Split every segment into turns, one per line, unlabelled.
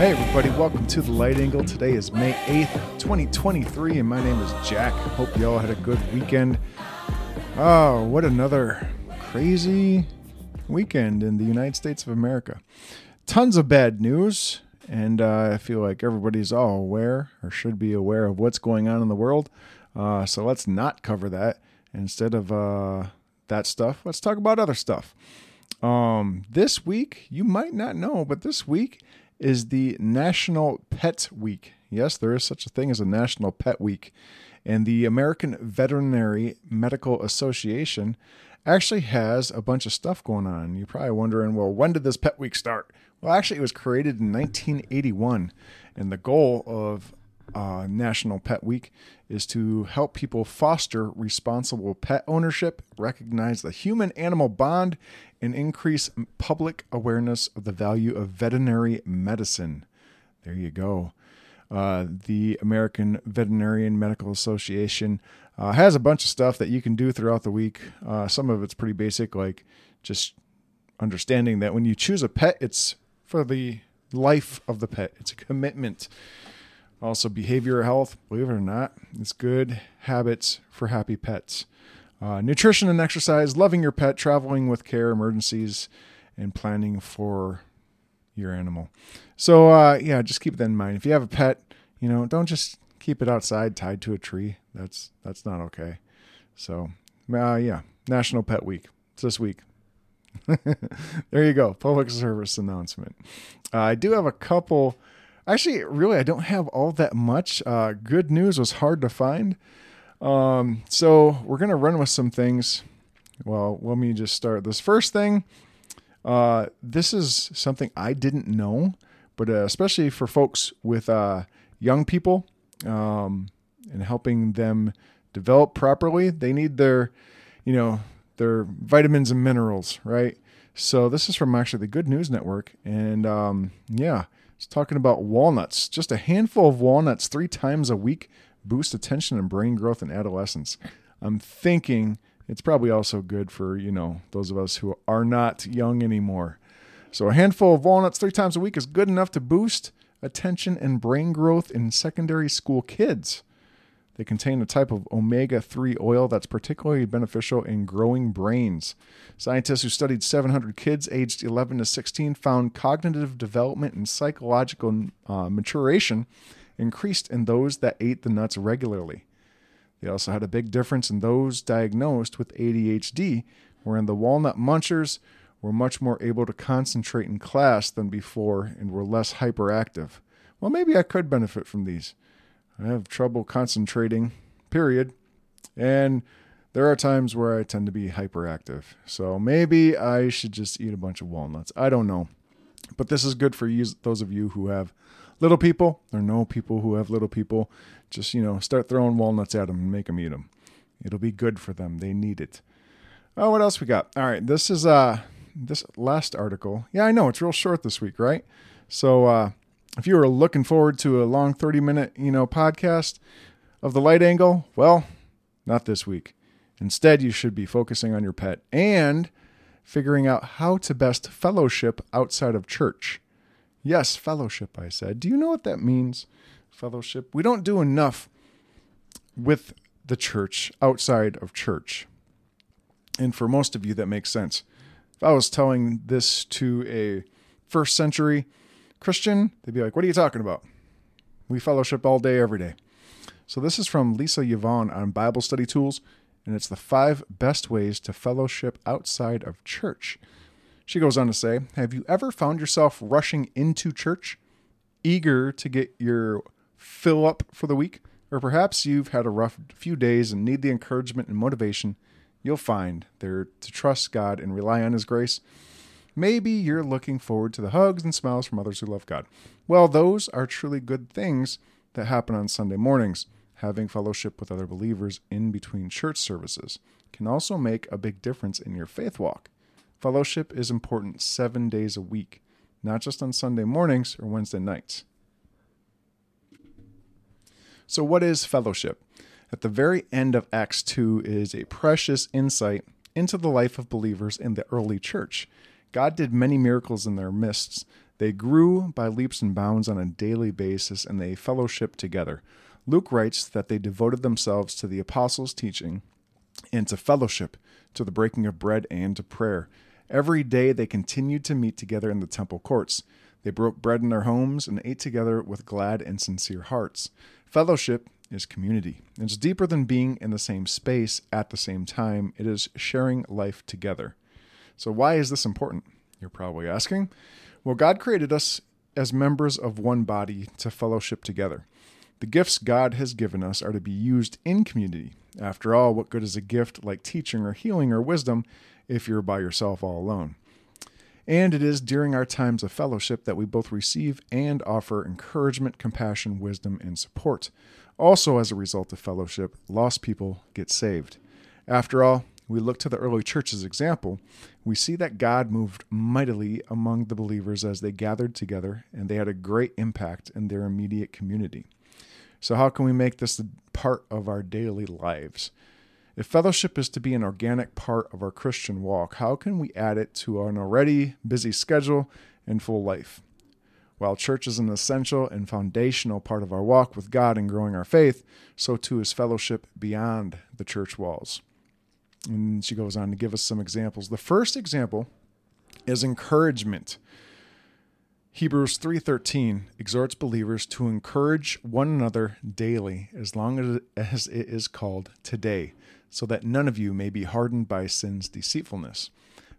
Hey, everybody, welcome to the Light Angle. Today is May 8th, 2023, and my name is Jack. Hope you all had a good weekend. Oh, what another crazy weekend in the United States of America. Tons of bad news, and uh, I feel like everybody's all aware or should be aware of what's going on in the world. Uh, so let's not cover that. Instead of uh, that stuff, let's talk about other stuff. Um, this week, you might not know, but this week is the National Pet Week. Yes, there is such a thing as a National Pet Week. And the American Veterinary Medical Association actually has a bunch of stuff going on. You're probably wondering, well, when did this Pet Week start? Well, actually, it was created in 1981. And the goal of uh, National Pet Week is to help people foster responsible pet ownership, recognize the human animal bond, and increase public awareness of the value of veterinary medicine. There you go. Uh, the American Veterinarian Medical Association uh, has a bunch of stuff that you can do throughout the week. Uh, some of it's pretty basic, like just understanding that when you choose a pet, it's for the life of the pet, it's a commitment. Also, behavioral health, believe it or not, it's good habits for happy pets. Uh, nutrition and exercise, loving your pet, traveling with care, emergencies, and planning for your animal. So, uh, yeah, just keep that in mind. If you have a pet, you know, don't just keep it outside tied to a tree. That's that's not okay. So, uh, yeah, National Pet Week. It's this week. there you go. Public service announcement. Uh, I do have a couple Actually, really, I don't have all that much. Uh, good news was hard to find. Um, so we're going to run with some things. Well, let me just start this first thing. Uh, this is something I didn't know, but uh, especially for folks with uh, young people um, and helping them develop properly, they need their, you know, their vitamins and minerals, right? So this is from actually the Good News Network, and um, yeah, it's talking about walnuts. Just a handful of walnuts three times a week boost attention and brain growth in adolescence. I'm thinking it's probably also good for, you know, those of us who are not young anymore. So a handful of walnuts three times a week is good enough to boost attention and brain growth in secondary school kids. They contain a type of omega 3 oil that's particularly beneficial in growing brains. Scientists who studied 700 kids aged 11 to 16 found cognitive development and psychological uh, maturation increased in those that ate the nuts regularly. They also had a big difference in those diagnosed with ADHD, wherein the walnut munchers were much more able to concentrate in class than before and were less hyperactive. Well, maybe I could benefit from these. I have trouble concentrating, period. And there are times where I tend to be hyperactive. So maybe I should just eat a bunch of walnuts. I don't know. But this is good for you, those of you who have little people or no people who have little people. Just, you know, start throwing walnuts at them and make them eat them. It'll be good for them. They need it. Oh, what else we got? All right, this is uh this last article. Yeah, I know it's real short this week, right? So uh if you were looking forward to a long 30 minute, you know, podcast of the light angle, well, not this week. Instead, you should be focusing on your pet and figuring out how to best fellowship outside of church. Yes, fellowship, I said. Do you know what that means? Fellowship. We don't do enough with the church outside of church. And for most of you, that makes sense. If I was telling this to a first century Christian, they'd be like, What are you talking about? We fellowship all day, every day. So, this is from Lisa Yvonne on Bible Study Tools, and it's the five best ways to fellowship outside of church. She goes on to say, Have you ever found yourself rushing into church, eager to get your fill up for the week? Or perhaps you've had a rough few days and need the encouragement and motivation you'll find there to trust God and rely on His grace Maybe you're looking forward to the hugs and smiles from others who love God. Well, those are truly good things that happen on Sunday mornings. Having fellowship with other believers in between church services can also make a big difference in your faith walk. Fellowship is important seven days a week, not just on Sunday mornings or Wednesday nights. So, what is fellowship? At the very end of Acts 2 is a precious insight into the life of believers in the early church. God did many miracles in their midst They grew by leaps and bounds on a daily basis, and they fellowshiped together. Luke writes that they devoted themselves to the apostles' teaching and to fellowship, to the breaking of bread, and to prayer. Every day they continued to meet together in the temple courts. They broke bread in their homes and ate together with glad and sincere hearts. Fellowship is community. It's deeper than being in the same space at the same time, it is sharing life together. So, why is this important? You're probably asking. Well, God created us as members of one body to fellowship together. The gifts God has given us are to be used in community. After all, what good is a gift like teaching or healing or wisdom if you're by yourself all alone? And it is during our times of fellowship that we both receive and offer encouragement, compassion, wisdom, and support. Also, as a result of fellowship, lost people get saved. After all, we look to the early church's example, we see that God moved mightily among the believers as they gathered together and they had a great impact in their immediate community. So, how can we make this part of our daily lives? If fellowship is to be an organic part of our Christian walk, how can we add it to an already busy schedule and full life? While church is an essential and foundational part of our walk with God and growing our faith, so too is fellowship beyond the church walls. And she goes on to give us some examples. The first example is encouragement. Hebrews 3:13 exhorts believers to encourage one another daily as long as it is called today, so that none of you may be hardened by sin's deceitfulness.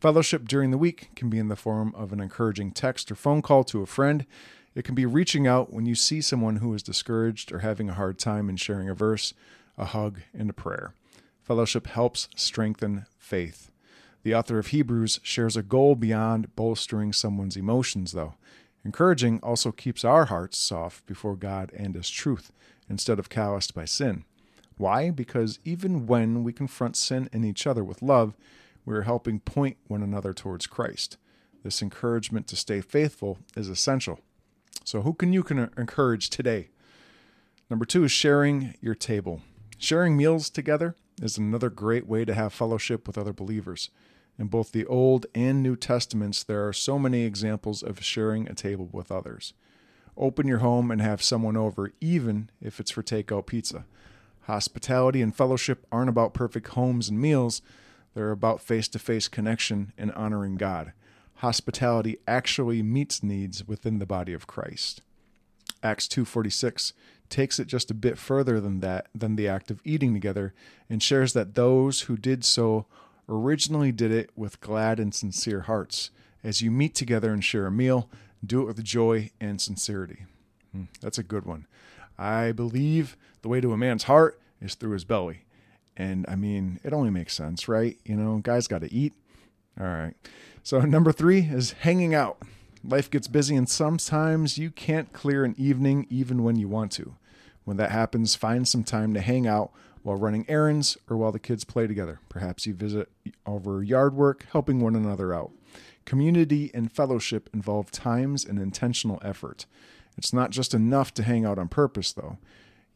Fellowship during the week can be in the form of an encouraging text or phone call to a friend. It can be reaching out when you see someone who is discouraged or having a hard time and sharing a verse, a hug, and a prayer. Fellowship helps strengthen faith. The author of Hebrews shares a goal beyond bolstering someone's emotions, though. Encouraging also keeps our hearts soft before God and His truth instead of calloused by sin. Why? Because even when we confront sin in each other with love, we are helping point one another towards Christ. This encouragement to stay faithful is essential. So, who can you can encourage today? Number two is sharing your table. Sharing meals together is another great way to have fellowship with other believers. In both the Old and New Testaments, there are so many examples of sharing a table with others. Open your home and have someone over, even if it's for takeout pizza. Hospitality and fellowship aren't about perfect homes and meals, they're about face to face connection and honoring God. Hospitality actually meets needs within the body of Christ. Acts 2:46 takes it just a bit further than that than the act of eating together and shares that those who did so originally did it with glad and sincere hearts. As you meet together and share a meal, do it with joy and sincerity. Hmm, that's a good one. I believe the way to a man's heart is through his belly. And I mean, it only makes sense, right? You know, guys got to eat. All right. So, number three is hanging out. Life gets busy, and sometimes you can't clear an evening even when you want to. When that happens, find some time to hang out while running errands or while the kids play together. Perhaps you visit over yard work, helping one another out. Community and fellowship involve times and intentional effort. It's not just enough to hang out on purpose, though.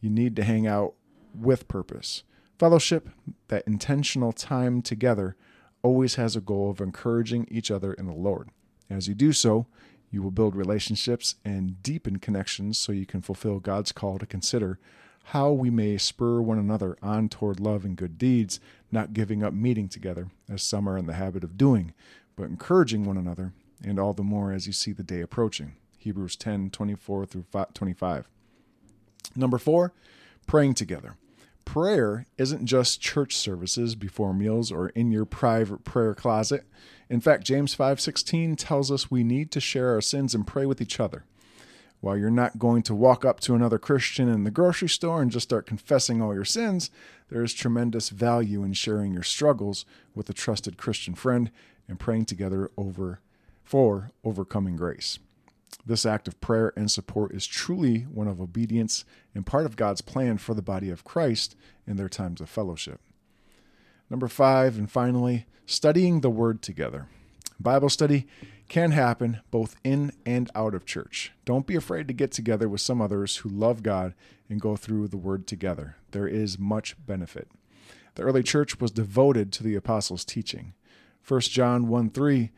You need to hang out with purpose. Fellowship, that intentional time together, always has a goal of encouraging each other in the Lord. As you do so, you will build relationships and deepen connections so you can fulfill God's call to consider how we may spur one another on toward love and good deeds, not giving up meeting together, as some are in the habit of doing, but encouraging one another, and all the more as you see the day approaching. Hebrews 10 24 through 25. Number four, praying together prayer isn't just church services before meals or in your private prayer closet. In fact, James 5:16 tells us we need to share our sins and pray with each other. While you're not going to walk up to another Christian in the grocery store and just start confessing all your sins, there is tremendous value in sharing your struggles with a trusted Christian friend and praying together over for overcoming grace. This act of prayer and support is truly one of obedience and part of God's plan for the body of Christ in their times of fellowship. Number five, and finally, studying the Word together. Bible study can happen both in and out of church. Don't be afraid to get together with some others who love God and go through the Word together. There is much benefit. The early church was devoted to the apostles' teaching. 1 John 1 3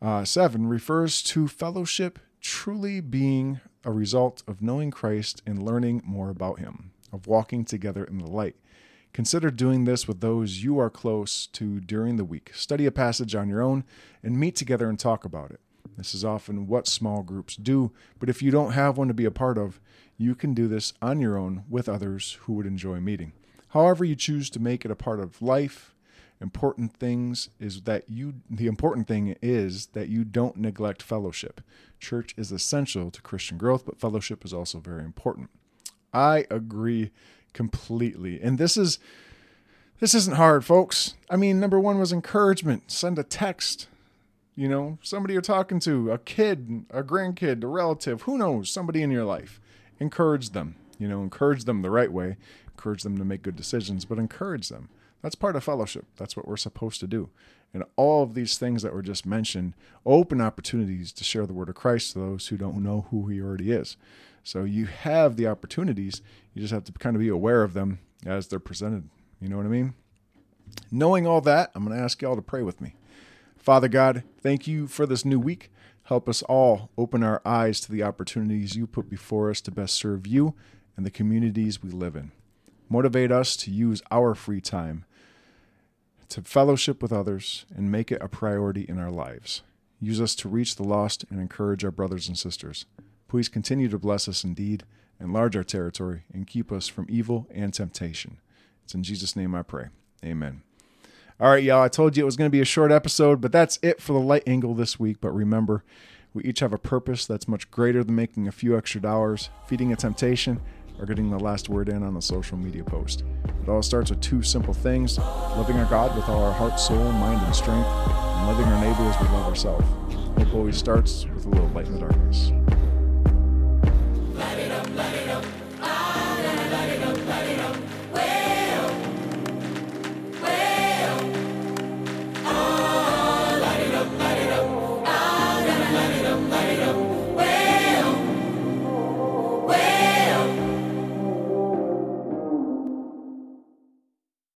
uh, 7 refers to fellowship truly being a result of knowing Christ and learning more about Him, of walking together in the light. Consider doing this with those you are close to during the week. Study a passage on your own and meet together and talk about it. This is often what small groups do, but if you don't have one to be a part of, you can do this on your own with others who would enjoy meeting. However, you choose to make it a part of life, important things is that you the important thing is that you don't neglect fellowship. Church is essential to Christian growth, but fellowship is also very important. I agree completely. And this is this isn't hard, folks. I mean, number 1 was encouragement. Send a text. You know, somebody you're talking to, a kid, a grandkid, a relative, who knows, somebody in your life. Encourage them. You know, encourage them the right way. Encourage them to make good decisions, but encourage them. That's part of fellowship. That's what we're supposed to do. And all of these things that were just mentioned open opportunities to share the word of Christ to those who don't know who he already is. So you have the opportunities. You just have to kind of be aware of them as they're presented. You know what I mean? Knowing all that, I'm going to ask y'all to pray with me. Father God, thank you for this new week. Help us all open our eyes to the opportunities you put before us to best serve you and the communities we live in. Motivate us to use our free time to fellowship with others and make it a priority in our lives. Use us to reach the lost and encourage our brothers and sisters. Please continue to bless us indeed, enlarge our territory, and keep us from evil and temptation. It's in Jesus' name I pray. Amen. All right, y'all. I told you it was going to be a short episode, but that's it for the light angle this week. But remember, we each have a purpose that's much greater than making a few extra dollars, feeding a temptation, are getting the last word in on a social media post. It all starts with two simple things loving our God with all our heart, soul, mind, and strength, and loving our neighbor as we love ourselves. Hope always starts with a little light in the darkness. Light it up, light it